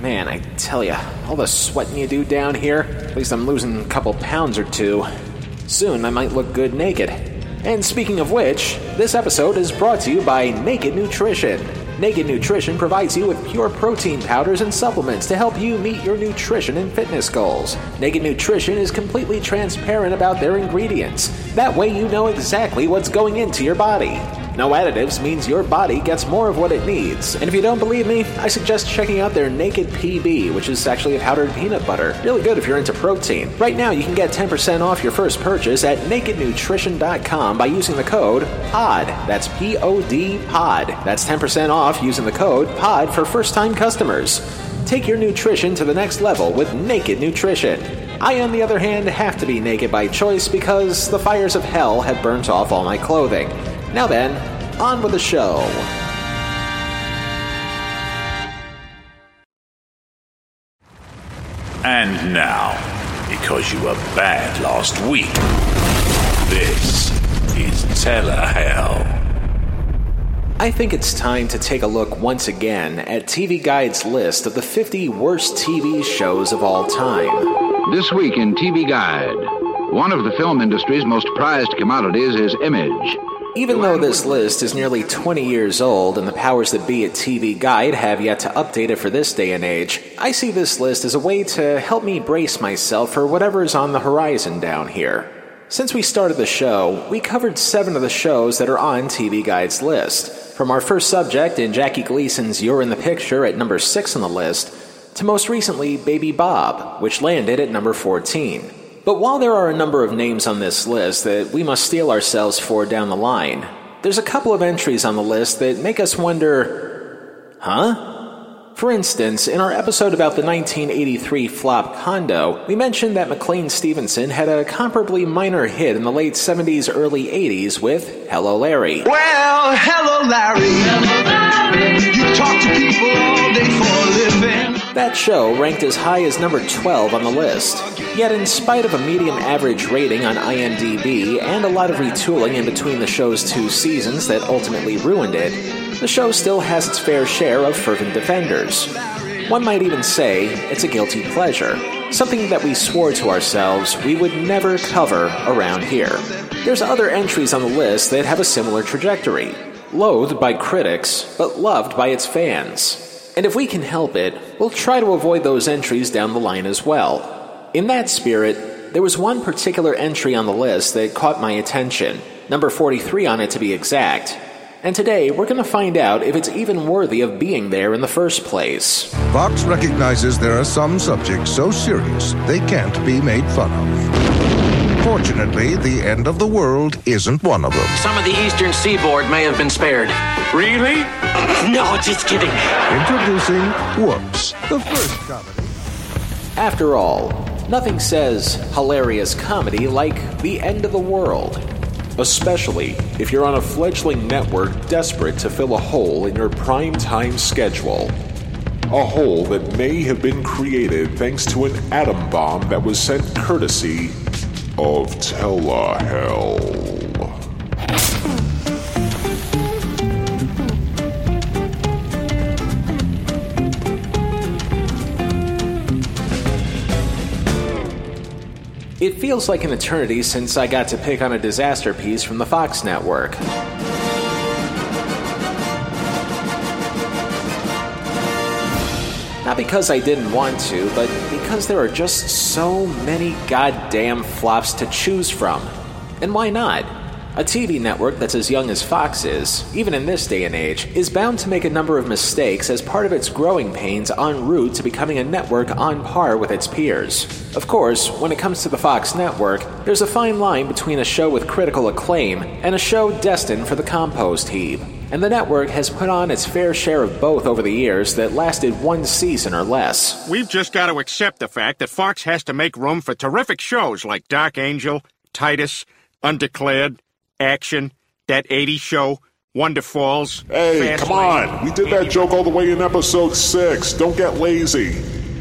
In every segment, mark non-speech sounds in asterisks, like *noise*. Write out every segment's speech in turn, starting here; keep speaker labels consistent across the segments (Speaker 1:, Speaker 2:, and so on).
Speaker 1: Man, I tell you, all the sweating you do down here, at least I'm losing a couple pounds or two. Soon I might look good naked. And speaking of which, this episode is brought to you by Naked Nutrition. Naked Nutrition provides you with pure protein powders and supplements to help you meet your nutrition and fitness goals. Naked Nutrition is completely transparent about their ingredients. That way, you know exactly what's going into your body. No additives means your body gets more of what it needs. And if you don't believe me, I suggest checking out their Naked PB, which is actually a powdered peanut butter. Really good if you're into protein. Right now, you can get 10% off your first purchase at nakednutrition.com by using the code POD. That's P O D POD. That's 10% off using the code POD for first time customers. Take your nutrition to the next level with Naked Nutrition. I, on the other hand, have to be naked by choice because the fires of hell have burnt off all my clothing. Now then, on with the show.
Speaker 2: And now, because you were bad last week, this is Telehell.
Speaker 1: I think it's time to take a look once again at TV Guide's list of the 50 worst TV shows of all time.
Speaker 3: This week in TV Guide, one of the film industry's most prized commodities is image.
Speaker 1: Even though this list is nearly 20 years old and the powers that be at TV Guide have yet to update it for this day and age, I see this list as a way to help me brace myself for whatever is on the horizon down here. Since we started the show, we covered seven of the shows that are on TV Guide's list. From our first subject in Jackie Gleason's You're in the Picture at number 6 on the list, to most recently Baby Bob, which landed at number 14. But while there are a number of names on this list that we must steel ourselves for down the line, there's a couple of entries on the list that make us wonder huh? For instance, in our episode about the 1983 flop Condo, we mentioned that McLean Stevenson had a comparably minor hit in the late 70s, early 80s with Hello Larry.
Speaker 4: Well, hello, Larry. You talk to people all day for a living.
Speaker 1: That show ranked as high as number 12 on the list. Yet, in spite of a medium average rating on IMDb and a lot of retooling in between the show's two seasons that ultimately ruined it, the show still has its fair share of fervent defenders. One might even say it's a guilty pleasure, something that we swore to ourselves we would never cover around here. There's other entries on the list that have a similar trajectory, loathed by critics, but loved by its fans. And if we can help it, we'll try to avoid those entries down the line as well. In that spirit, there was one particular entry on the list that caught my attention, number 43 on it to be exact. And today, we're going to find out if it's even worthy of being there in the first place.
Speaker 5: Fox recognizes there are some subjects so serious they can't be made fun of. Fortunately, the end of the world isn't one of them.
Speaker 6: Some of the eastern seaboard may have been spared.
Speaker 2: Really? *laughs*
Speaker 6: No, just kidding.
Speaker 5: Introducing Woops, the first comedy.
Speaker 1: After all, nothing says hilarious comedy like the end of the world.
Speaker 7: especially if you're on a fledgling network desperate to fill a hole in your prime time schedule. A hole that may have been created thanks to an atom bomb that was sent courtesy of Telehell.
Speaker 1: It feels like an eternity since I got to pick on a disaster piece from the Fox network. Not because I didn't want to, but because there are just so many goddamn flops to choose from. And why not? A TV network that's as young as Fox is, even in this day and age, is bound to make a number of mistakes as part of its growing pains en route to becoming a network on par with its peers. Of course, when it comes to the Fox network, there's a fine line between a show with critical acclaim and a show destined for the compost heap. And the network has put on its fair share of both over the years that lasted one season or less.
Speaker 8: We've just got to accept the fact that Fox has to make room for terrific shows like Dark Angel, Titus, Undeclared, Action, That 80 Show, Wonderfalls.
Speaker 7: Hey,
Speaker 8: Fast
Speaker 7: come
Speaker 8: Lane,
Speaker 7: on! We did that joke all the way in episode 6. Don't get lazy.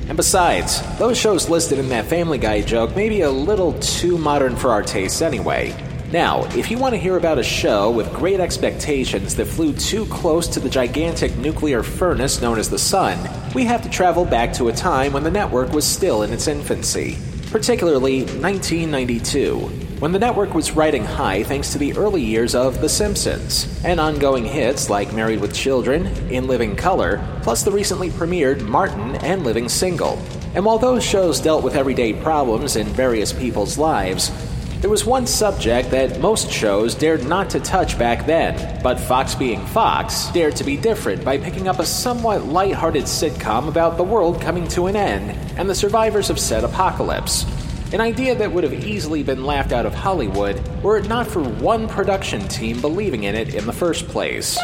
Speaker 1: And besides, those shows listed in that Family Guy joke may be a little too modern for our tastes anyway. Now, if you want to hear about a show with great expectations that flew too close to the gigantic nuclear furnace known as the Sun, we have to travel back to a time when the network was still in its infancy, particularly 1992, when the network was riding high thanks to the early years of The Simpsons, and ongoing hits like Married with Children, In Living Color, plus the recently premiered Martin and Living Single. And while those shows dealt with everyday problems in various people's lives, there was one subject that most shows dared not to touch back then, but Fox being Fox dared to be different by picking up a somewhat light-hearted sitcom about the world coming to an end and the survivors of said apocalypse. An idea that would have easily been laughed out of Hollywood were it not for one production team believing in it in the first place.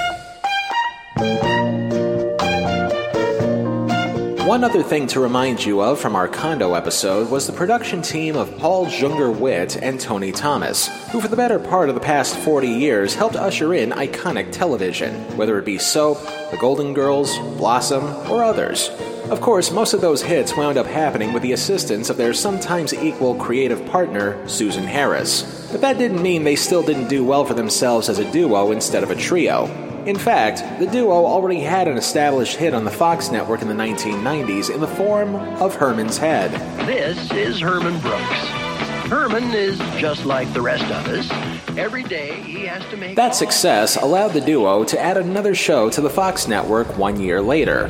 Speaker 1: One other thing to remind you of from our condo episode was the production team of Paul Junger Witt and Tony Thomas, who for the better part of the past 40 years helped usher in iconic television, whether it be Soap, The Golden Girls, Blossom, or others. Of course, most of those hits wound up happening with the assistance of their sometimes equal creative partner, Susan Harris. But that didn't mean they still didn't do well for themselves as a duo instead of a trio. In fact, the duo already had an established hit on the Fox network in the 1990s in the form of Herman's Head.
Speaker 9: This is Herman Brooks. Herman is just like the rest of us. Every day he has to make.
Speaker 1: That success allowed the duo to add another show to the Fox network one year later.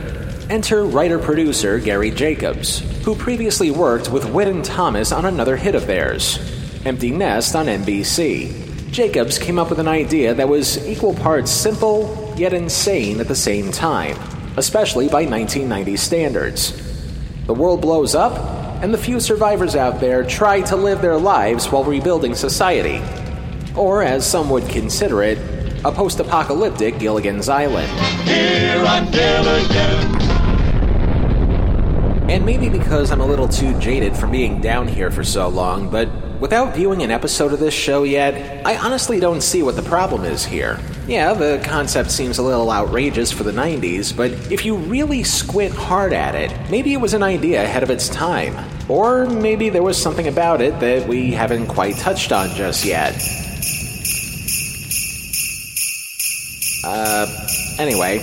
Speaker 1: Enter writer producer Gary Jacobs, who previously worked with Witt and Thomas on another hit of theirs, Empty Nest on NBC. Jacobs came up with an idea that was equal parts simple yet insane at the same time, especially by 1990 standards. The world blows up, and the few survivors out there try to live their lives while rebuilding society. Or, as some would consider it, a post apocalyptic Gilligan's Island.
Speaker 10: Here on Gilligan.
Speaker 1: And maybe because I'm a little too jaded from being down here for so long, but Without viewing an episode of this show yet, I honestly don't see what the problem is here. Yeah, the concept seems a little outrageous for the 90s, but if you really squint hard at it, maybe it was an idea ahead of its time. Or maybe there was something about it that we haven't quite touched on just yet. Uh, anyway,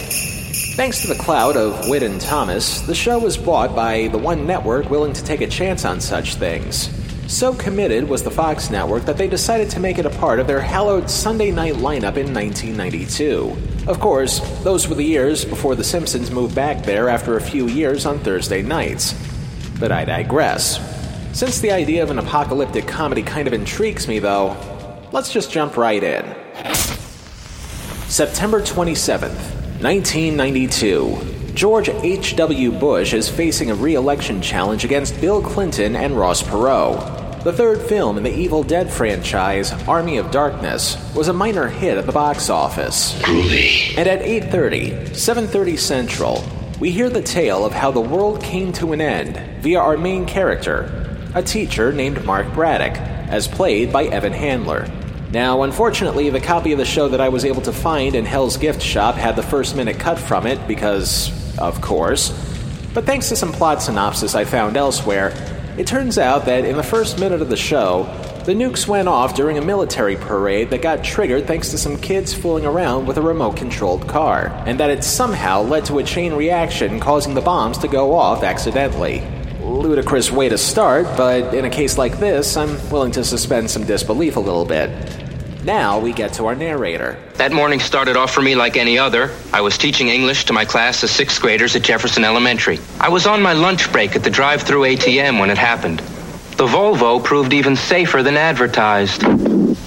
Speaker 1: Thanks to the cloud of Witt and Thomas, the show was bought by the one network willing to take a chance on such things. So committed was the Fox network that they decided to make it a part of their hallowed Sunday night lineup in 1992. Of course, those were the years before The Simpsons moved back there after a few years on Thursday nights. But I digress. Since the idea of an apocalyptic comedy kind of intrigues me, though, let's just jump right in. September 27th, 1992. George H.W. Bush is facing a re election challenge against Bill Clinton and Ross Perot. The third film in the Evil Dead franchise, Army of Darkness, was a minor hit at the box office.
Speaker 2: Groovy.
Speaker 1: And at 8:30, 7:30 Central, we hear the tale of how the world came to an end via our main character, a teacher named Mark Braddock, as played by Evan Handler. Now, unfortunately, the copy of the show that I was able to find in Hell's Gift Shop had the first minute cut from it because, of course. But thanks to some plot synopsis I found elsewhere, it turns out that in the first minute of the show, the nukes went off during a military parade that got triggered thanks to some kids fooling around with a remote controlled car, and that it somehow led to a chain reaction causing the bombs to go off accidentally. Ludicrous way to start, but in a case like this, I'm willing to suspend some disbelief a little bit. Now we get to our narrator.
Speaker 11: That morning started off for me like any other. I was teaching English to my class of sixth graders at Jefferson Elementary. I was on my lunch break at the drive through ATM when it happened. The Volvo proved even safer than advertised.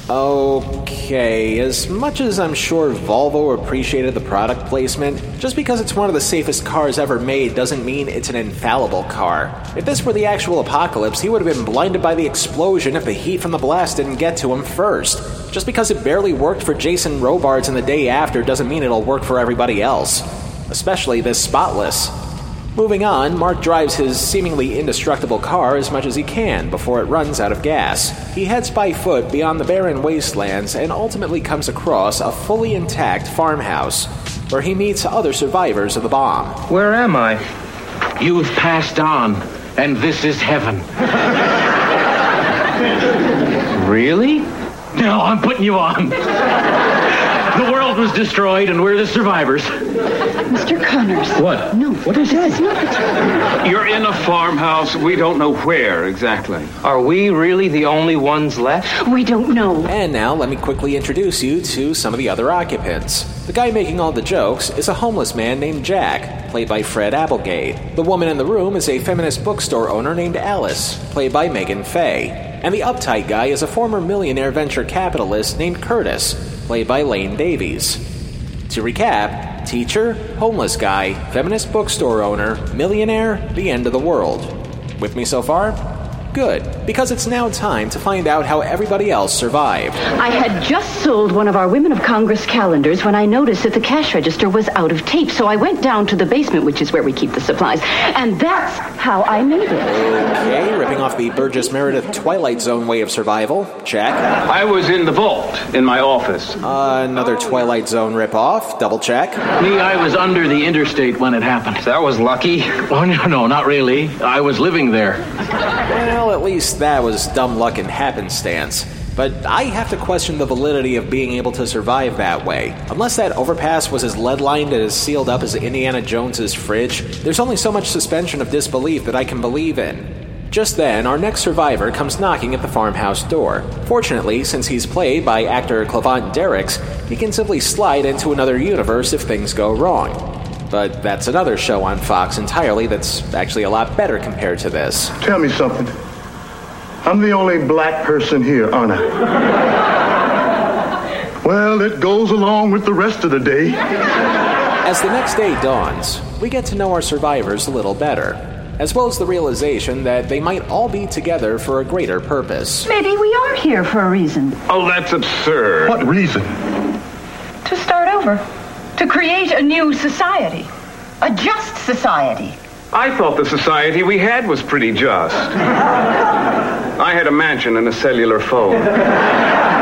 Speaker 1: Oh, Okay, as much as I'm sure Volvo appreciated the product placement, just because it's one of the safest cars ever made doesn't mean it's an infallible car. If this were the actual apocalypse, he would have been blinded by the explosion if the heat from the blast didn't get to him first. Just because it barely worked for Jason Robards in the day after doesn't mean it'll work for everybody else. Especially this spotless. Moving on, Mark drives his seemingly indestructible car as much as he can before it runs out of gas. He heads by foot beyond the barren wastelands and ultimately comes across a fully intact farmhouse where he meets other survivors of the bomb.
Speaker 11: Where am I?
Speaker 12: You've passed on, and this is heaven.
Speaker 11: Really?
Speaker 12: No, I'm putting you on. the world was destroyed, and we're the survivors.
Speaker 13: Mr. Connors.
Speaker 12: What?
Speaker 13: No.
Speaker 12: What is
Speaker 13: this? Is not the time.
Speaker 14: You're in a farmhouse. We don't know where exactly.
Speaker 11: Are we really the only ones left?
Speaker 13: We don't know.
Speaker 1: And now let me quickly introduce you to some of the other occupants. The guy making all the jokes is a homeless man named Jack, played by Fred Applegate. The woman in the room is a feminist bookstore owner named Alice, played by Meagen Fay. And the uptight guy is a former millionaire venture capitalist named Curtis, played by Lane Davies. To recap, teacher, homeless guy, feminist bookstore owner, millionaire, the end of the world. With me so far? Good, because it's now time to find out how everybody else survived.
Speaker 13: I had just sold one of our Women of Congress calendars when I noticed that the cash register was out of tape. So I went down to the basement, which is where we keep the supplies, and that's how I made it.
Speaker 1: Okay, ripping off the Burgess Meredith Twilight Zone way of survival. Check.
Speaker 14: I was in the vault in my office.
Speaker 1: Uh, another Twilight Zone ripoff. Double check.
Speaker 12: Me, I was under the interstate when it happened.
Speaker 11: That was lucky.
Speaker 12: Oh, no, no, not really. I was living there.
Speaker 1: Well, at least that was dumb luck and happenstance. But I have to question the validity of being able to survive that way. Unless that overpass was as lead lined and as sealed up as Indiana Jones's fridge, there's only so much suspension of disbelief that I can believe in. Just then, our next survivor comes knocking at the farmhouse door. Fortunately, since he's played by actor Cleavant Derricks, he can simply slide into another universe if things go wrong. But that's another show on Fox entirely that's actually a lot better compared to this.
Speaker 15: Tell me something. I'm the only black person here, aren't I? Well, it goes along with the rest of the day.
Speaker 1: As the next day dawns, we get to know our survivors a little better, as well as the realization that they might all be together for a greater purpose.
Speaker 13: Maybe we are here for a reason.
Speaker 14: Oh, that's absurd.
Speaker 15: What reason?
Speaker 13: To start over. To create a new society. A just society.
Speaker 14: I thought the society we had was pretty just. *laughs* I had a mansion and a cellular phone. *laughs*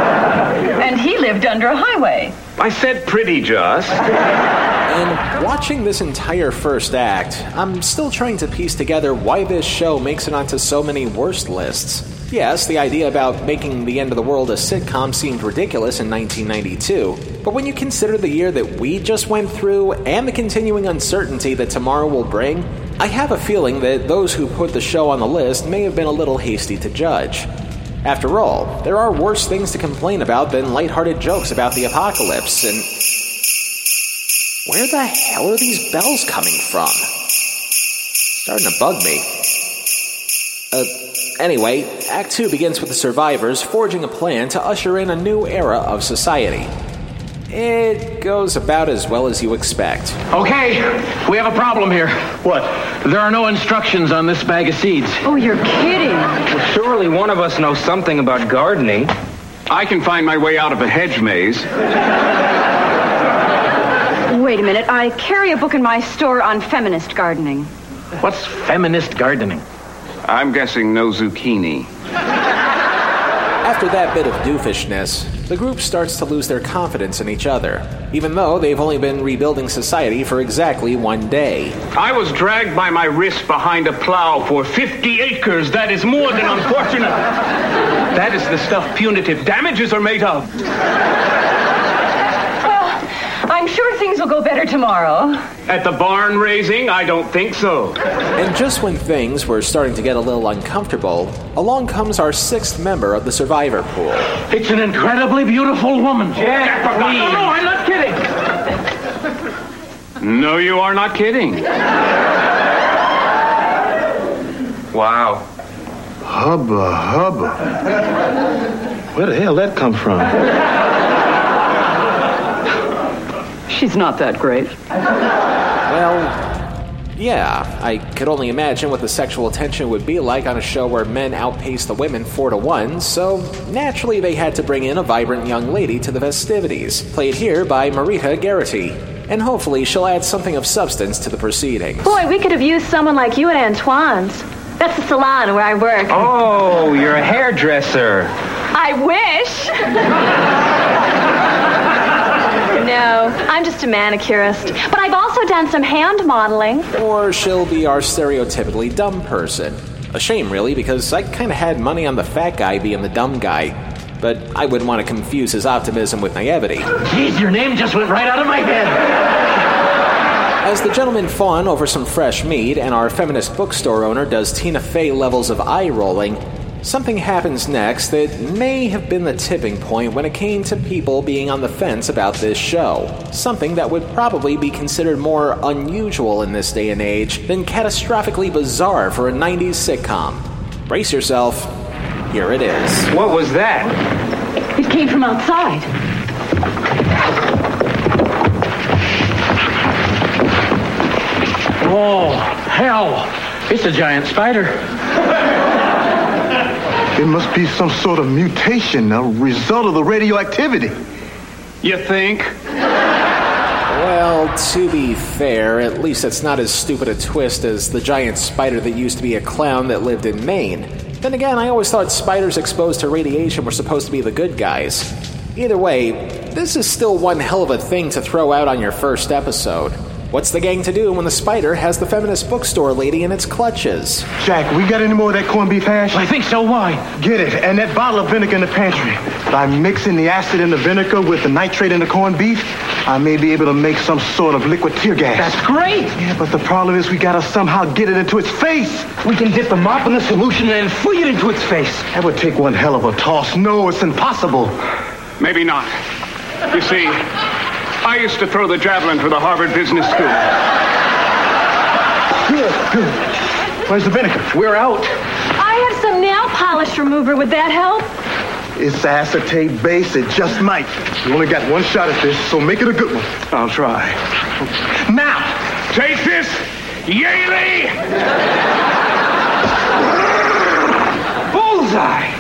Speaker 13: And he lived under a highway.
Speaker 14: I said pretty just.
Speaker 1: And watching this entire first act, I'm still trying to piece together why this show makes it onto so many worst lists. Yes, the idea about making The End of the World a sitcom seemed ridiculous in 1992, but when you consider the year that we just went through and the continuing uncertainty that tomorrow will bring, I have a feeling that those who put the show on the list may have been a little hasty to judge. After all, there are worse things to complain about than lighthearted jokes about the apocalypse, and. Where the hell are these bells coming from? Starting to bug me. Uh, anyway, Act 2 begins with the survivors forging a plan to usher in a new era of society. It goes about as well as you expect.
Speaker 12: Okay, we have a problem here.
Speaker 15: What?
Speaker 12: There are no instructions on this bag of seeds.
Speaker 13: Oh, you're kidding.
Speaker 11: Well, surely one of us knows something about gardening.
Speaker 14: I can find my way out of a hedge maze.
Speaker 13: Wait a minute. I carry a book in my store on feminist gardening.
Speaker 12: What's feminist gardening?
Speaker 14: I'm guessing no zucchini.
Speaker 1: After that bit of doofishness, the group starts to lose their confidence in each other, even though they've only been rebuilding society for exactly one day.
Speaker 14: I was dragged by my wrist behind a plow for 50 acres. That is more than unfortunate. That is the stuff punitive damages are made of.
Speaker 13: I'm sure things will go better tomorrow.
Speaker 14: At the barn raising, I don't think so.
Speaker 1: And just when things were starting to get a little uncomfortable, along comes our sixth member of the survivor pool.
Speaker 12: It's an incredibly beautiful woman.
Speaker 14: Jack,
Speaker 12: please.
Speaker 14: No, no, I'm not kidding. No, you are not kidding. Wow.
Speaker 15: Hubba, hubba. Where the hell that come from?
Speaker 13: She's not that great.
Speaker 1: Well, yeah, I could only imagine what the sexual tension would be like on a show where men outpace the women four to one, so naturally they had to bring in a vibrant young lady to the festivities, played here by Marita Geraghty. And hopefully she'll add something of substance to the proceedings.
Speaker 16: Boy, we could have used someone like you at Antoine's. That's the salon where I work.
Speaker 11: Oh, you're a hairdresser.
Speaker 16: I wish. *laughs* no, I'm just a manicurist. But I've also done some hand modeling.
Speaker 1: Or she'll be our stereotypically dumb person. A shame, really, because I kind of had money on the fat guy being the dumb guy. but I wouldn't want to confuse his optimism with naivety.
Speaker 12: Jeez, your name just went right out of my head.
Speaker 1: As the gentlemen fawn over some fresh meat and our feminist bookstore owner does Tina Fey levels of eye rolling, something happens next that may have been the tipping point when it came to people being on the fence about this show. Something that would probably be considered more unusual in this day and age than catastrophically bizarre for a 90s sitcom. Brace yourself. Here it is.
Speaker 14: What was that?
Speaker 13: It came from outside.
Speaker 12: Oh, hell. It's a giant spider. *laughs*
Speaker 15: It must be some sort of mutation, a result of the radioactivity.
Speaker 14: You think?
Speaker 1: Well, to be fair, at least it's not as stupid a twist as the giant spider that used to be a clown that lived in Maine. Then again, I always thought spiders exposed to radiation were supposed to be the good guys. Either way, this is still one hell of a thing to throw out on your first episode. What's the gang to do when the spider has the feminist bookstore lady in its clutches?
Speaker 15: Jack, we got any more of that corned beef hash?
Speaker 12: I think so. Why?
Speaker 15: Get it, and that bottle of vinegar in the pantry. By mixing the acid in the vinegar with the nitrate in the corned beef, I may be able to make some sort of liquid tear gas.
Speaker 12: That's great.
Speaker 15: Yeah, but the problem is we gotta somehow get it into its face.
Speaker 12: We can dip the mop in the solution and then fling it into its face.
Speaker 15: That would take one hell of a toss. No, it's impossible.
Speaker 14: Maybe not. You see, I used to throw the javelin for the Harvard Business School.
Speaker 15: Good, good. Where's the vinegar?
Speaker 12: We're out.
Speaker 16: I have some nail polish remover. Would that help?
Speaker 15: It's acetate base. It just might. You only got one shot at this, so make it a good one.
Speaker 14: I'll try.
Speaker 15: Now,
Speaker 14: Take this, Yaley!
Speaker 12: Bullseye.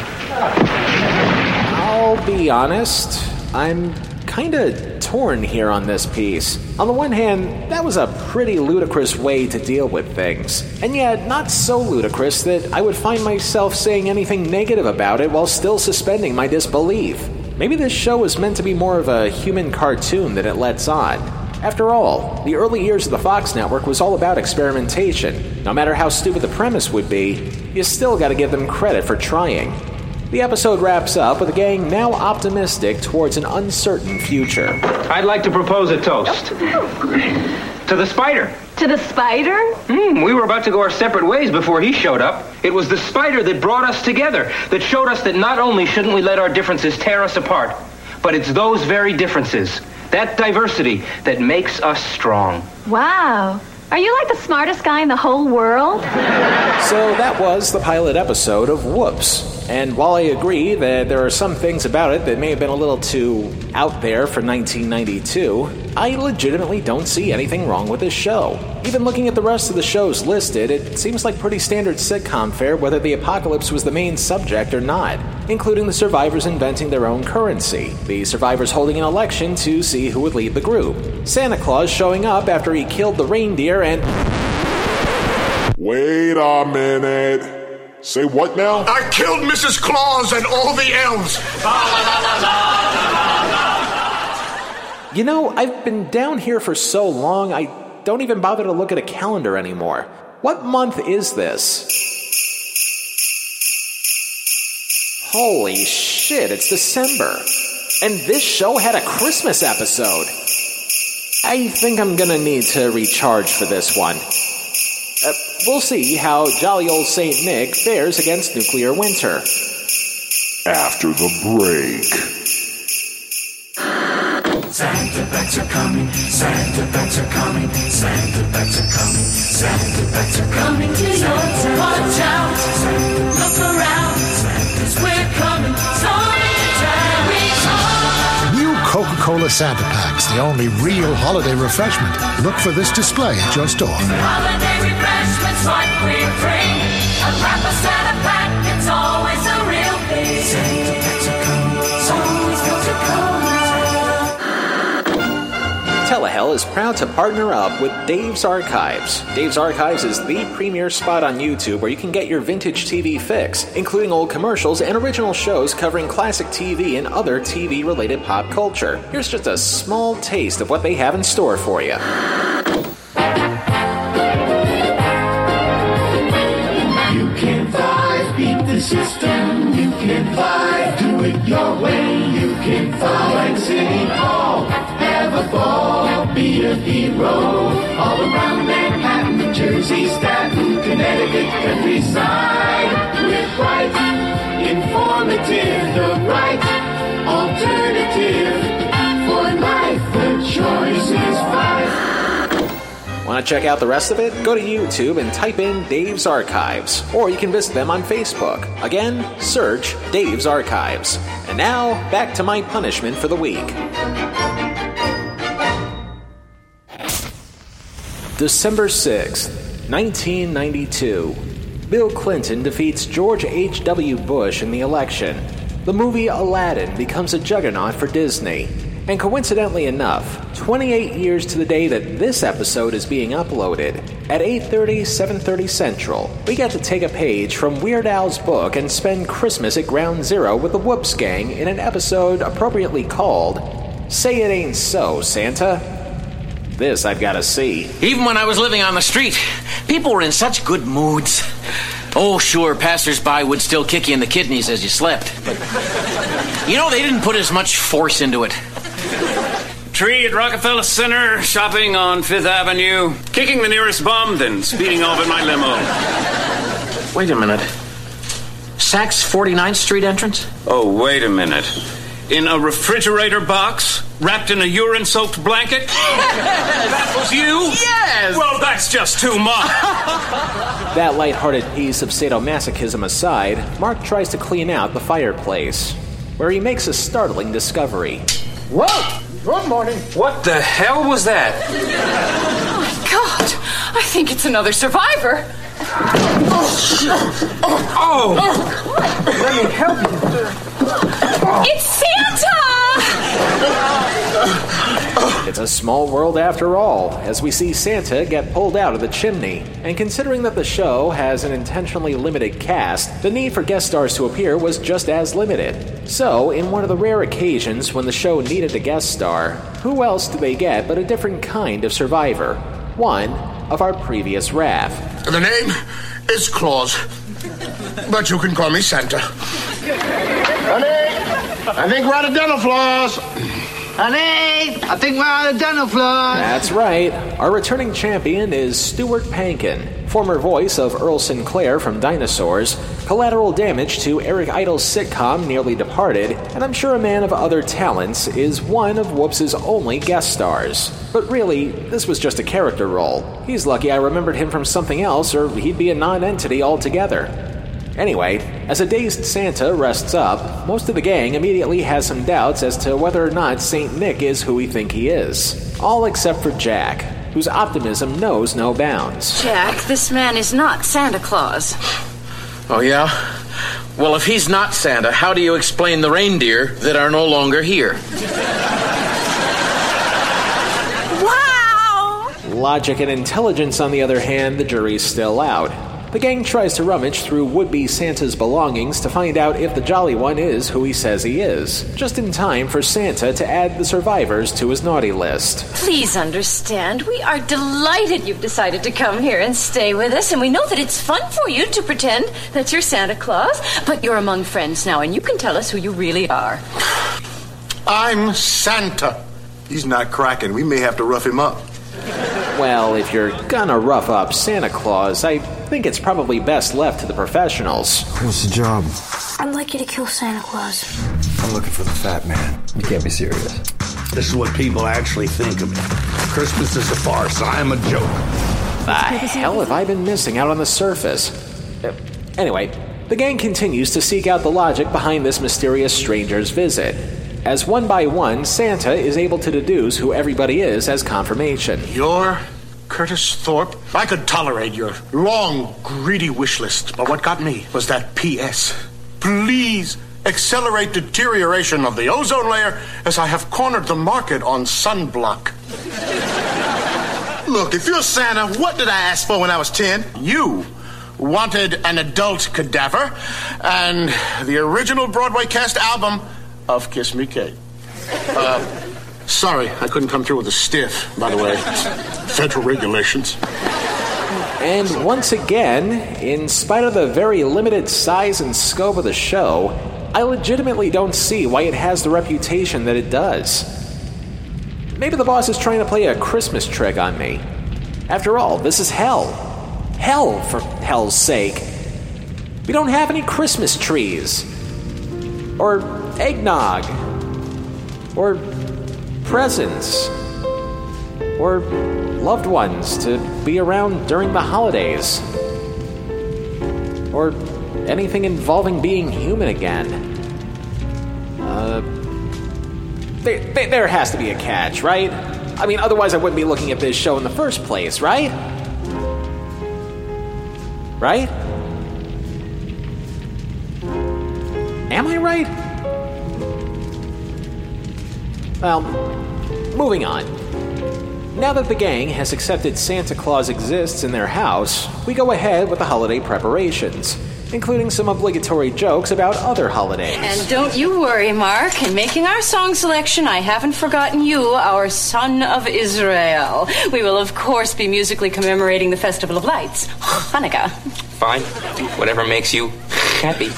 Speaker 1: I'll be honest, I'm kinda torn here on this piece. On the one hand, that was a pretty ludicrous way to deal with things, and yet not so ludicrous that I would find myself saying anything negative about it while still suspending my disbelief. Maybe this show is meant to be more of a human cartoon than it lets on. After all, the early years of the Fox network was all about experimentation. No matter how stupid the premise would be, you still gotta give them credit for trying. The episode wraps up with the gang now optimistic towards an uncertain future.
Speaker 11: I'd like to propose a toast. To the spider.
Speaker 16: To the spider?
Speaker 11: Hmm, we were about to go our separate ways before he showed up. It was the spider that brought us together, that showed us that not only shouldn't we let our differences tear us apart, but it's those very differences, that diversity, that makes us strong.
Speaker 16: Wow. Are you like the smartest guy in the whole world?
Speaker 1: So that was the pilot episode of Woops. And while I agree that there are some things about it that may have been a little too out there for 1992, I legitimately don't see anything wrong with this show. Even looking at the rest of the shows listed, it seems like pretty standard sitcom fare whether the apocalypse was the main subject or not, including the survivors inventing their own currency, the survivors holding an election to see who would lead the group, Santa Claus showing up after he killed the reindeer, and.
Speaker 7: Wait a minute. Say what now?
Speaker 17: I killed Mrs. Claus and all the elves.
Speaker 1: You know, I've been down here for so long, I don't even bother to look at a calendar anymore. What month is this? Holy shit, it's December. And this show had a Christmas episode. I think I'm gonna need to recharge for this one. Uh, we'll see how jolly old Saint Nick fares against nuclear winter.
Speaker 7: After the break.
Speaker 10: Santa bags are coming, Santa bags are coming, Santa bags are coming, Santa bags are coming to your town. Watch out,
Speaker 18: Coca-Cola Santa Packs, the only real holiday refreshment. Look for this display at your store.
Speaker 10: Holiday refreshments like we bring. A Santa pack, it's always a real thing.
Speaker 1: Telehell is proud to partner up with Dave's Archives. Dave's Archives is the premier spot on YouTube where you can get your vintage TV fix, including old commercials and original shows covering classic TV and other TV related pop culture. Here's just a small taste of what they have in store for you.
Speaker 10: You can vibe, beat the system. You can vibe, do it your Row, all around Manhattan, New Jersey, Staten, Connecticut, countryside. We're bright, informative, the right alternative for life. The choice is five.
Speaker 1: Want to check out the rest of it? Go to YouTube and type in Dave's Archives, or you can visit them on Facebook. Again, search Dave's Archives. And now, back to my punishment for the week. December 6th, 1992. Bill Clinton defeats George H.W. Bush in the election. The movie Aladdin becomes a juggernaut for Disney. And coincidentally enough, 28 years to the day that this episode is being uploaded, at 8:30, 7:30 Central, we get to take a page from Weird Al's book and spend Christmas at Ground Zero with the Woops Gang in an episode appropriately called "Say It Ain't So, Santa." This I've got to see.
Speaker 6: Even when I was living on the street, people were in such good moods. Oh, sure, passersby would still kick you in the kidneys as you slept. But, you know, they didn't put as much force into it.
Speaker 14: Tree at Rockefeller Center, shopping on Fifth Avenue, kicking the nearest bum, then speeding off in my limo.
Speaker 6: Wait a minute. Saks 49th Street entrance?
Speaker 14: Oh, wait a minute. In a refrigerator box, wrapped in a urine soaked blanket? that was you?
Speaker 6: Yes!
Speaker 14: Well, that's just too much. *laughs*
Speaker 1: That lighthearted piece of sadomasochism aside, Mark tries to clean out the fireplace, where he makes a startling discovery.
Speaker 19: Whoa! Good morning.
Speaker 14: What the hell was that?
Speaker 20: Oh my god! I think it's another survivor.
Speaker 14: Oh! Oh. oh.
Speaker 19: Let me help you.
Speaker 20: It's Santa!
Speaker 1: It's a small world after all, as we see Santa get pulled out of the chimney. And considering that the show has an intentionally limited cast, the need for guest stars to appear was just as limited. So, in one of the rare occasions when the show needed a guest star, who else do they get but a different kind of survivor? One of our previous RAF.
Speaker 17: The name is Claus, but you can call me Santa.
Speaker 15: Honey, I think we're out of dental floss. Honey, I think we're out of dental floss.
Speaker 1: That's right. Our returning champion is Stuart Pankin, former voice of Earl Sinclair from Dinosaurs, collateral damage to Eric Idle's sitcom Nearly Departed, and I'm sure a man of other talents is one of Woops' only guest stars. But really, this was just a character role. He's lucky I remembered him from something else, or he'd be a non entity altogether. Anyway, as a dazed Santa rests up, most of the gang immediately has some doubts as to whether or not St. Nick is who we think he is. All except for Jack, whose optimism knows no bounds.
Speaker 20: Jack, this man is not Santa Claus.
Speaker 6: Oh, yeah? Well, if he's not Santa, how do you explain the reindeer that are no longer here?
Speaker 20: Wow!
Speaker 1: Logic and intelligence, on the other hand, the jury's still out. The gang tries to rummage through would be Santa's belongings to find out if the Jolly One is who he says he is, just in time for Santa to add the survivors to his naughty list.
Speaker 20: Please understand, we are delighted you've decided to come here and stay with us, and we know that it's fun for you to pretend that you're Santa Claus, but you're among friends now, and you can tell us who you really are.
Speaker 17: I'm Santa. He's not cracking. We may have to rough him up.
Speaker 1: Well, if you're gonna rough up Santa Claus, I think it's probably best left to the professionals.
Speaker 21: What's the job?
Speaker 22: I'd like you to kill Santa Claus.
Speaker 21: I'm looking for the fat man. You can't be serious.
Speaker 17: This is what people actually think of me. Christmas is a farce. I'm a joke.
Speaker 1: The hell have I been missing out on the surface? Uh, Anyway, the gang continues to seek out the logic behind this mysterious stranger's visit. As one by one, Santa is able to deduce who everybody is as confirmation.
Speaker 17: You're Curtis Thorpe. I could tolerate your long, greedy wish list, but what got me was that P.S. Please accelerate deterioration of the ozone layer as I have cornered the market on sunblock. Look, if you're Santa, what did I ask for when I was 10? You wanted an adult cadaver and the original Broadway cast album of Kiss Me Kate. Uh, sorry, I couldn't come through with a stiff, by the way. Federal regulations.
Speaker 1: And once again, in spite of the very limited size and scope of the show, I legitimately don't see why it has the reputation that it does. Maybe the boss is trying to play a Christmas trick on me. After all, this is hell. Hell, for hell's sake. We don't have any Christmas trees. Or eggnog. Or presents. Or loved ones to be around during the holidays. Or anything involving being human again. Uh. There, has to be a catch, right? I mean, otherwise I wouldn't be looking at this show in the first place, right? Right? Am I right? Well, moving on. Now that the gang has accepted Santa Claus exists in their house, we go ahead with the holiday preparations, including some obligatory jokes about other holidays.
Speaker 20: And don't you worry, Mark. In making our song selection, I haven't forgotten you, our son of Israel. We will, of course, be musically commemorating the Festival of Lights, *laughs* Hanukkah.
Speaker 11: Fine. Whatever makes you happy.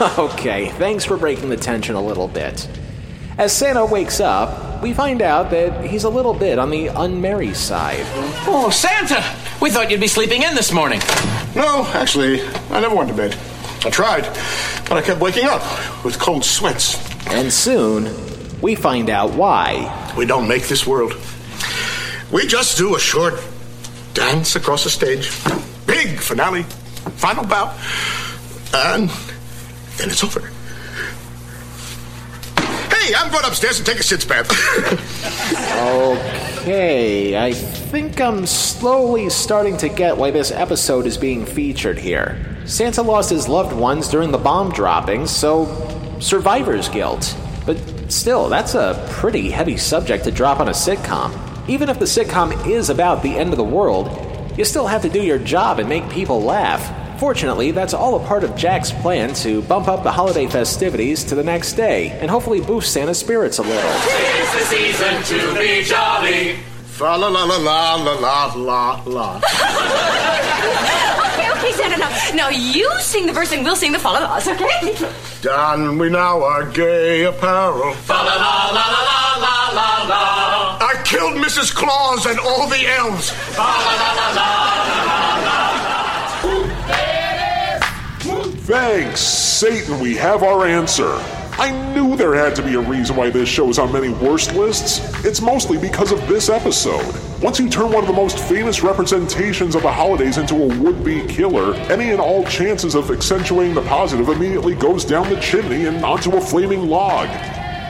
Speaker 11: *laughs*
Speaker 1: okay, thanks for breaking the tension a little bit. As Santa wakes up, we find out that he's a little bit on the unmerry side.
Speaker 6: Oh, Santa! We thought you'd be sleeping in this morning.
Speaker 17: No, actually, I never went to bed. I tried, but I kept waking up with cold sweats.
Speaker 1: And soon, we find out why.
Speaker 17: We don't make this world. We just do a short dance across the stage. Big finale, final bout, and then it's over. Hey, I'm going upstairs and take a shit bath.
Speaker 1: Okay, I think I'm slowly starting to get why this episode is being featured here. Santa lost his loved ones during the bomb droppings, so survivor's guilt. But still, that's a pretty heavy subject to drop on a sitcom. Even if the sitcom is about the end of the world, you still have to do your job and make people laugh. Fortunately, that's all a part of Jack's plan to bump up the holiday festivities to the next day and hopefully boost Santa's spirits a little.
Speaker 10: It's the season to be jolly.
Speaker 17: Fa la la la la la la la
Speaker 20: okay, okay, Santa, now, now you sing the verse and we'll sing the fall us, okay?
Speaker 17: Don we now our gay apparel.
Speaker 10: Fa la la la la la la la.
Speaker 17: I killed Mrs. Claus and all the elves.
Speaker 10: Fa la la la la.
Speaker 7: Thanks, Satan, we have our answer. I knew there had to be a reason why this show is on many worst lists. It's mostly because of this episode. Once you turn one of the most famous representations of the holidays into a would be killer, any and all chances of accentuating the positive immediately goes down the chimney and onto a flaming log.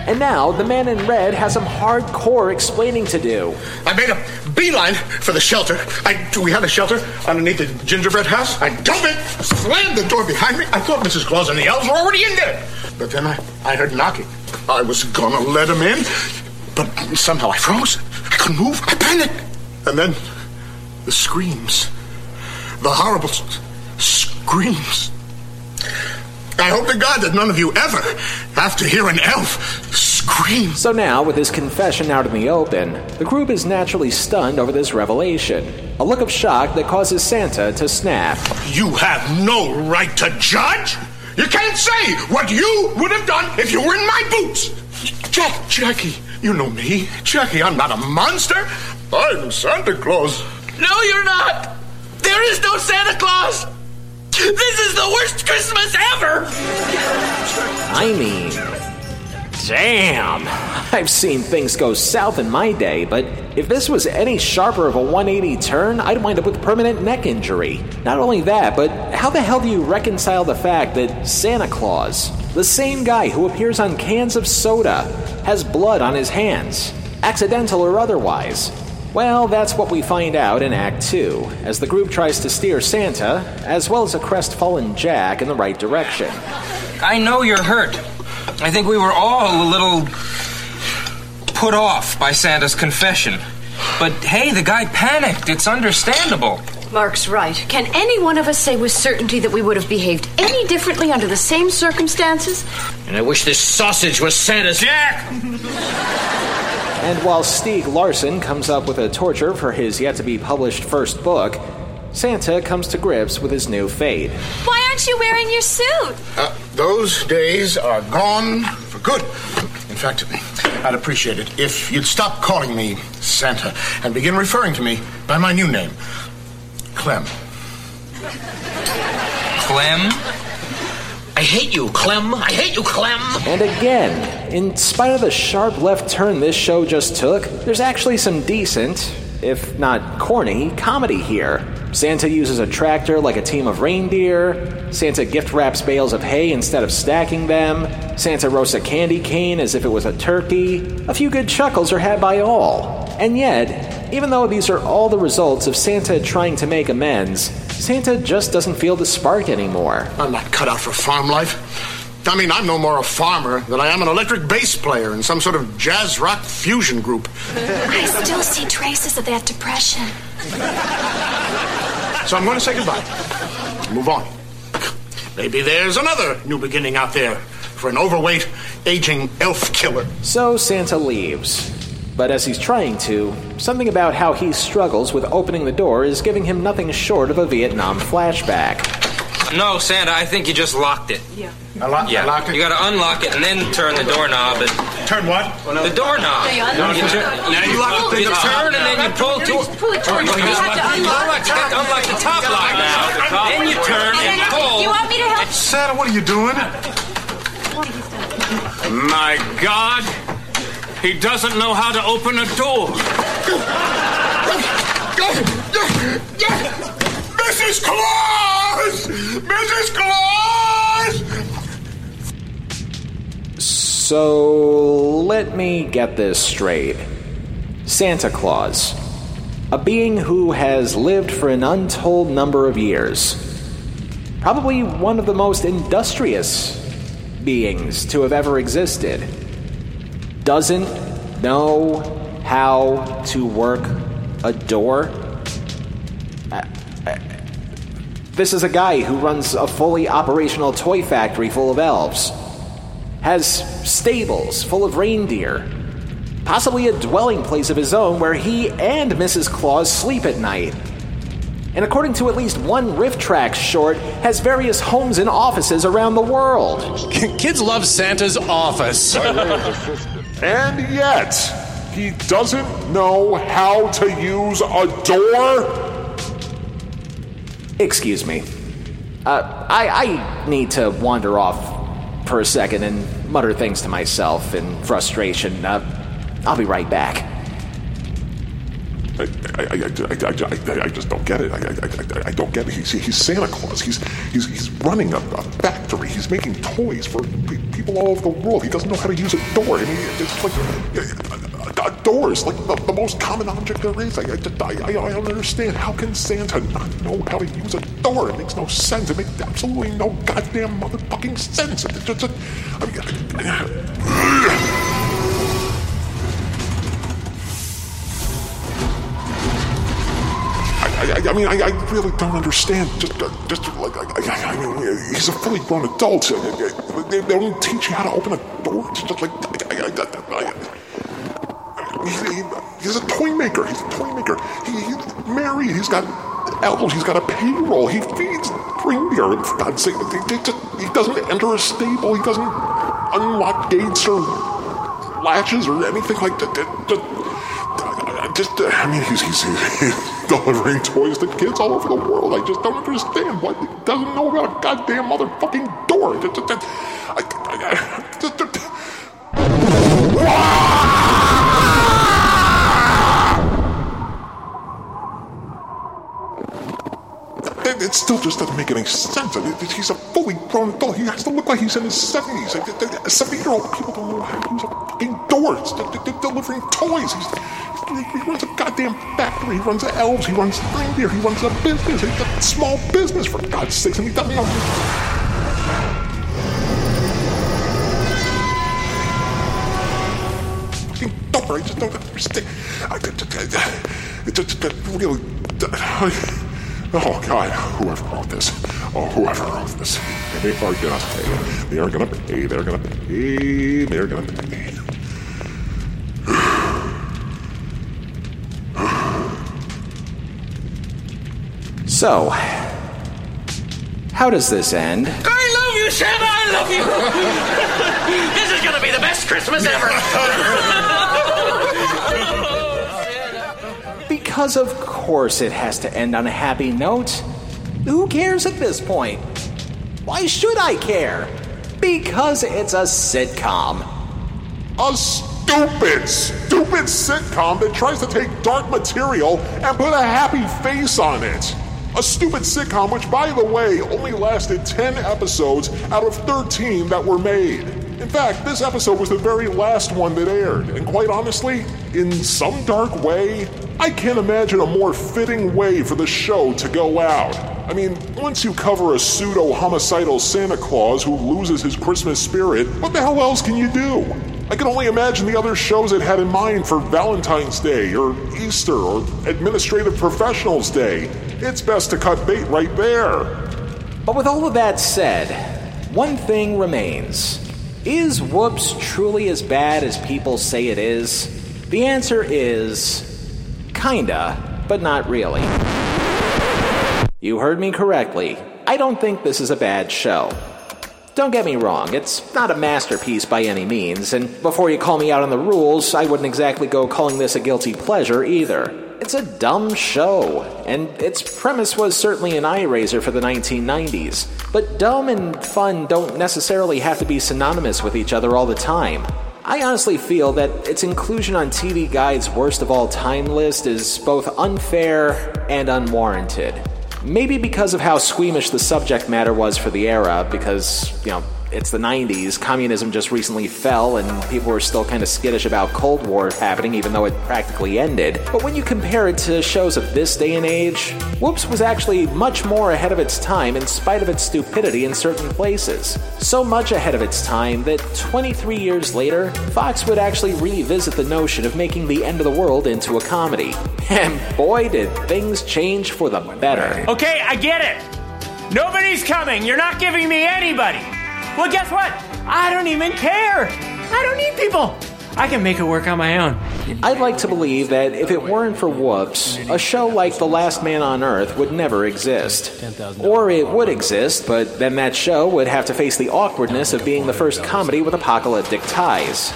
Speaker 1: And now, the man in red has some hardcore explaining to do.
Speaker 17: I made a beeline for the shelter. I, do we had a shelter underneath the gingerbread house. I dove it, slammed the door behind me. I thought Mrs. Claus and the elves were already in there. But then I, I heard knocking. I was gonna let them in, but somehow I froze. I couldn't move. I panicked. And then the screams. The horrible s- screams. I hope to God that none of you ever have to hear an elf scream.
Speaker 1: So now, with his confession out in the open, the group is naturally stunned over this revelation. A look of shock that causes Santa to snap.
Speaker 17: You have no right to judge. You can't say what you would have done if you were in my boots. Jack, Jackie, you know me. Jackie, I'm not a monster. I'm Santa Claus.
Speaker 10: No, you're not. There is no Santa Claus. This is the worst Christmas ever.
Speaker 1: I mean, damn. I've seen things go south in my day, but if this was any sharper of a 180 turn, I'd wind up with permanent neck injury. Not only that, but how the hell do you reconcile the fact that Santa Claus, the same guy who appears on cans of soda, has blood on his hands, accidental or otherwise? Well, that's what we find out in Act 2, as the group tries to steer Santa, as well as a crestfallen Jack, in the right direction.
Speaker 23: I know you're hurt. I think we were all a little put off by Santa's confession. But hey, the guy panicked. It's understandable.
Speaker 20: Mark's right. Can any one of us say with certainty that we would have behaved any differently under the same circumstances?
Speaker 6: And I wish this sausage was Santa's. Jack! *laughs*
Speaker 1: And while Stieg Larsson comes up with a torture for his yet to be published first book, Santa comes to grips with his new fate.
Speaker 16: Why aren't you wearing your suit?
Speaker 17: Uh, those days are gone for good. In fact, I'd appreciate it if you'd stop calling me Santa and begin referring to me by my new name, Clem.
Speaker 23: Clem?
Speaker 6: I hate you, Clem. I hate you, Clem.
Speaker 1: And again, in spite of the sharp left turn this show just took, there's actually some decent, if not corny, comedy here. Santa uses a tractor like a team of reindeer. Santa gift wraps bales of hay instead of stacking them. Santa roasts a candy cane as if it was a turkey. A few good chuckles are had by all. And yet, even though these are all the results of Santa trying to make amends, Santa just doesn't feel the spark anymore.
Speaker 17: I'm not cut out for farm life. I mean, I'm no more a farmer than I am an electric bass player in some sort of jazz rock fusion group.
Speaker 22: I still see traces of that depression.
Speaker 17: So I'm going to say goodbye. Move on. Maybe there's another new beginning out there for an overweight, aging elf killer.
Speaker 1: So Santa leaves. But as he's trying to, something about how he struggles with opening the door is giving him nothing short of a Vietnam flashback.
Speaker 23: No, Santa, I think you just locked it.
Speaker 22: Yeah.
Speaker 17: I, lo-
Speaker 23: Yeah.
Speaker 17: I locked it.
Speaker 23: You gotta unlock it and then turn the doorknob and.
Speaker 17: Turn what?
Speaker 23: The doorknob.
Speaker 22: No, you unlock
Speaker 23: You
Speaker 22: it.
Speaker 23: turn,
Speaker 17: Now you lock the
Speaker 23: you turn and then you pull to.
Speaker 22: Pull it towards you.
Speaker 23: You
Speaker 22: You have to unlock
Speaker 23: unlock, you unlock the top lock now. Then you turn and pull.
Speaker 22: You want me to help?
Speaker 17: Santa, what are you doing?
Speaker 14: My God, he doesn't know how to open a door.
Speaker 17: Mrs. Claus! Mrs. Claus!
Speaker 1: So let me get this straight Santa Claus, a being who has lived for an untold number of years, probably one of the most industrious beings to have ever existed, doesn't know how to work a door. I- I- This is a guy who runs a fully operational toy factory full of elves has stables full of reindeer, possibly a dwelling place of his own where he and Mrs. Claus sleep at night. And according to at least one RiffTrax short, has various homes and offices around the world.
Speaker 24: Kids love Santa's office. *laughs*
Speaker 7: And yet, he doesn't know how to use a door?
Speaker 1: Excuse me. Uh, I, I need to wander off for a second and mutter things to myself in frustration. Uh, I'll be right back.
Speaker 7: I, I, I, I, I, I just don't get it. I, I, I, I don't get it. He's, he's Santa Claus. He's, he's, he's running a, a factory. He's making toys for people all over the world. He doesn't know how to use a door. I mean, it's like uh, uh, a, a door is like the, the most common object there is. I, I, I, I, don't understand. How can Santa not know how to use a door? It makes no sense. It makes absolutely no goddamn motherfucking sense. It, just, I mean, I, I, I mean, I, I really don't understand. Just, uh, just like, I, mean, he's a fully grown adult. They, they don't teach you how to open a door. Just like, he, he, he's a toy maker. He's a toy maker. He, he's married. He's got elbows. He's got a payroll. He feeds reindeer. For God's sake, just- he doesn't enter a stable. He doesn't unlock gates or latches or anything like that. Just, uh, I mean, he's, he's, he's delivering toys to kids all over the world. I just don't understand why he doesn't know about a goddamn motherfucking door. I- I- I- It, still just doesn't make any sense. He's a fully grown adult. He has to look like he's in his 70s. Seventy year old people don't know how to use a fucking door. It's, delivering toys. He's, he runs a goddamn factory. He runs elves. He runs reindeer. He runs a business. He's a small business, for God's sakes. And he doesn't know. I just don't understand. I, I, uh, I, it just really. Uh, oh God! Whoever wrote this, oh whoever wrote this, they are gonna pay. They are gonna pay. They're gonna pay. They're gonna pay.
Speaker 1: So, how does this end?
Speaker 6: I love you, Santa. I love you. *laughs* this is gonna be the best Christmas ever. *laughs*
Speaker 1: Because of course it has to end on a happy note. Who cares at this point? Why should I care? Because it's a sitcom.
Speaker 7: A stupid, stupid sitcom that tries to take dark material and put a happy face on it. A stupid sitcom which, by the way, only lasted 10 episodes out of 13 that were made. In fact, this episode was the very last one that aired, and quite honestly, in some dark way, I can't imagine a more fitting way for the show to go out. I mean, once you cover a pseudo homicidal Santa Claus who loses his Christmas spirit, what the hell else can you do? I can only imagine the other shows it had in mind for Valentine's Day or Easter or Administrative Professionals Day. It's best to cut bait right there.
Speaker 1: But with all of that said, one thing remains. Is Woops truly as bad as people say it is? The answer is kinda, but not really. You heard me correctly. I don't think this is a bad show. Don't get me wrong, it's not a masterpiece by any means, and before you call me out on the rules, I wouldn't exactly go calling this a guilty pleasure either. It's a dumb show, and its premise was certainly an eye raiser for the 1990s. But dumb and fun don't necessarily have to be synonymous with each other all the time. I honestly feel that its inclusion on TV Guide's worst of all time list is both unfair and unwarranted. Maybe because of how squeamish the subject matter was for the era, because, you know, it's the 90s, communism just recently fell, and people were still kind of skittish about Cold War happening, even though it practically ended. But when you compare it to shows of this day and age, Woops was actually much more ahead of its time in spite of its stupidity in certain places. So much ahead of its time that 23 years later, Fox would actually revisit the notion of making the end of the world into a comedy. *laughs* And boy, did things change for the better.
Speaker 25: Okay, I get it. Nobody's coming. You're not giving me anybody. Well, guess what? I don't even care. I don't need people. I can make it work on my own.
Speaker 1: I'd like to believe that if it weren't for Woops, a show like The Last Man on Earth would never exist. Or it would exist, but then that show would have to face the awkwardness of being the first comedy with apocalyptic ties.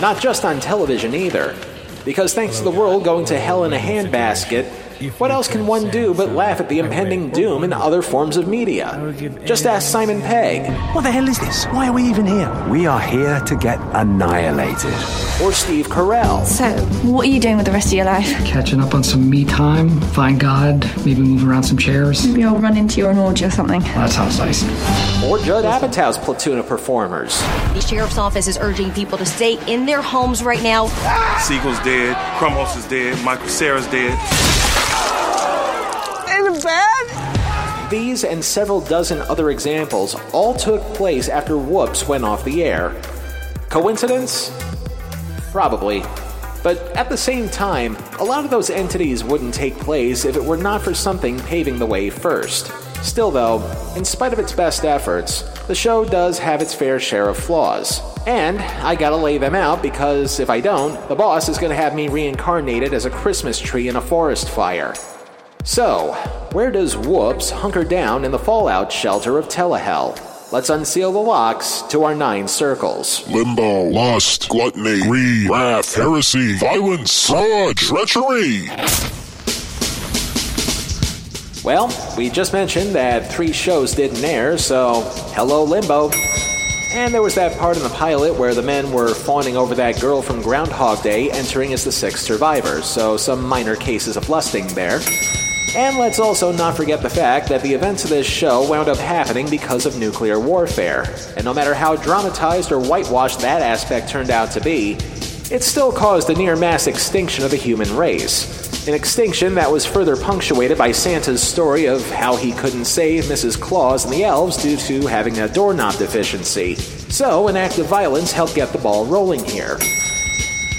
Speaker 1: Not just on television either. Because thanks to the world going to hell in a handbasket, what else can one do but laugh at the impending doom in other forms of media? Just ask Simon Pegg.
Speaker 26: What the hell is this? Why are we even here? We are here to get annihilated.
Speaker 1: Or Steve Carell.
Speaker 22: So, what are you doing with the rest of your life?
Speaker 27: Catching up on some me time, find God, maybe move around some chairs.
Speaker 22: Maybe I'll run into you on orgy or something.
Speaker 27: That sounds nice.
Speaker 1: Or Judd Apatow's platoon of performers.
Speaker 28: The sheriff's office is urging people to stay in their homes right now.
Speaker 29: Segel's dead, Crumos is dead, Michael Cera's dead.
Speaker 19: Bad?
Speaker 1: These and several dozen other examples all took place after Woops went off the air. Coincidence? Probably. But at the same time, a lot of those entities wouldn't take place if it were not for something paving the way first. Still, though, in spite of its best efforts, the show does have its fair share of flaws. And I gotta lay them out because if I don't, the boss is gonna have me reincarnated as a Christmas tree in a forest fire. So, where does Woops hunker down in the fallout shelter of Telehell? Let's unseal the locks to our nine circles.
Speaker 7: Limbo, lust, gluttony, greed, wrath, heresy, violence, fraud, treachery.
Speaker 1: Well, we just mentioned that three shows didn't air, so hello, Limbo. And there was that part in the pilot where the men were fawning over that girl from Groundhog Day entering as the sixth survivor, so some minor cases of lusting there. And let's also not forget the fact that the events of this show wound up happening because of nuclear warfare. And no matter how dramatized or whitewashed that aspect turned out to be, it still caused a near mass extinction of the human race. An extinction that was further punctuated by Santa's story of how he couldn't save Mrs. Claus and the elves due to having a doorknob deficiency. So, an act of violence helped get the ball rolling here.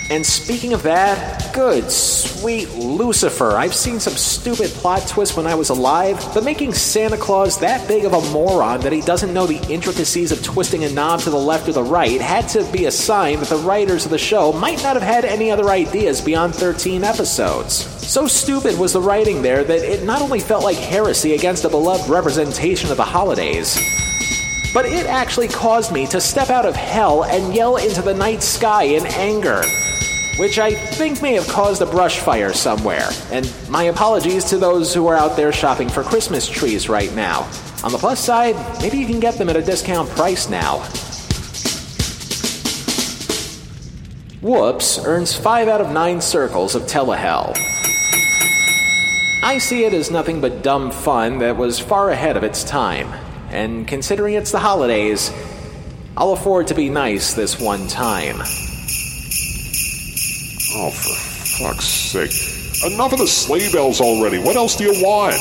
Speaker 1: And speaking of that, good, sweet Lucifer. I've seen some stupid plot twists when I was alive, but making Santa Claus that big of a moron that he doesn't know the intricacies of twisting a knob to the left or the right had to be a sign that the writers of the show might not have had any other ideas beyond 13 episodes. So stupid was the writing there that it not only felt like heresy against a beloved representation of the holidays, but it actually caused me to step out of hell and yell into the night sky in anger. Which I think may have caused a brush fire somewhere. And my apologies to those who are out there shopping for Christmas trees right now. On the plus side, maybe you can get them at a discount price now. Woops earns 5 out of 9 circles of Telehell. I see it as nothing but dumb fun that was far ahead of its time. And considering it's the holidays, I'll afford to be nice this one time.
Speaker 7: Oh, for fuck's sake. Enough of the sleigh bells already. What else do you want?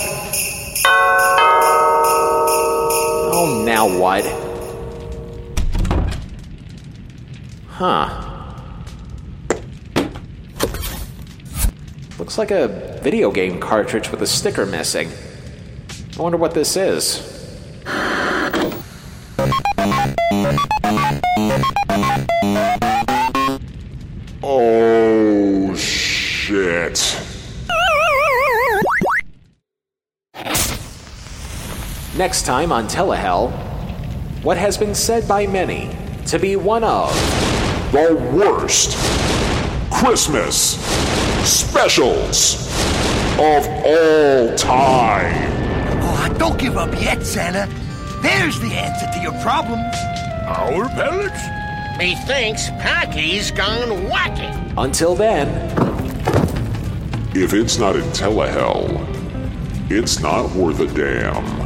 Speaker 1: Oh, now what? Huh. Looks like a video game cartridge with a sticker missing. I wonder what this is. Next time on Telehell, what has been said by many to be one of
Speaker 7: the worst Christmas specials of all time.
Speaker 30: Oh, don't give up yet, Santa. There's the answer to your problem.
Speaker 17: Our pellets? Methinks Packy's gone wacky.
Speaker 1: Until then,
Speaker 7: If it's not in Telehell, it's not worth a damn.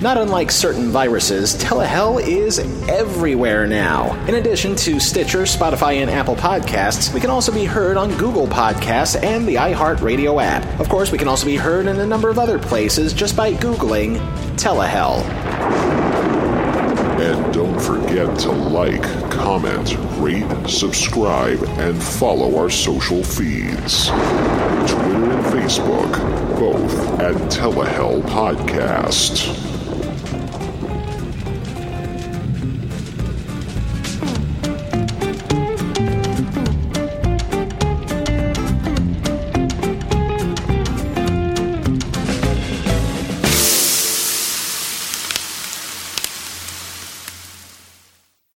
Speaker 1: Not unlike certain viruses, Telehell is everywhere now. In addition to Stitcher, Spotify, and Apple Podcasts, we can also be heard on Google Podcasts and the iHeartRadio app. Of course, we can also be heard in a number of other places just by Googling Telehell.
Speaker 7: And don't forget to like, comment, rate, subscribe, and follow our social feeds Twitter and Facebook, both at Telehell Podcast.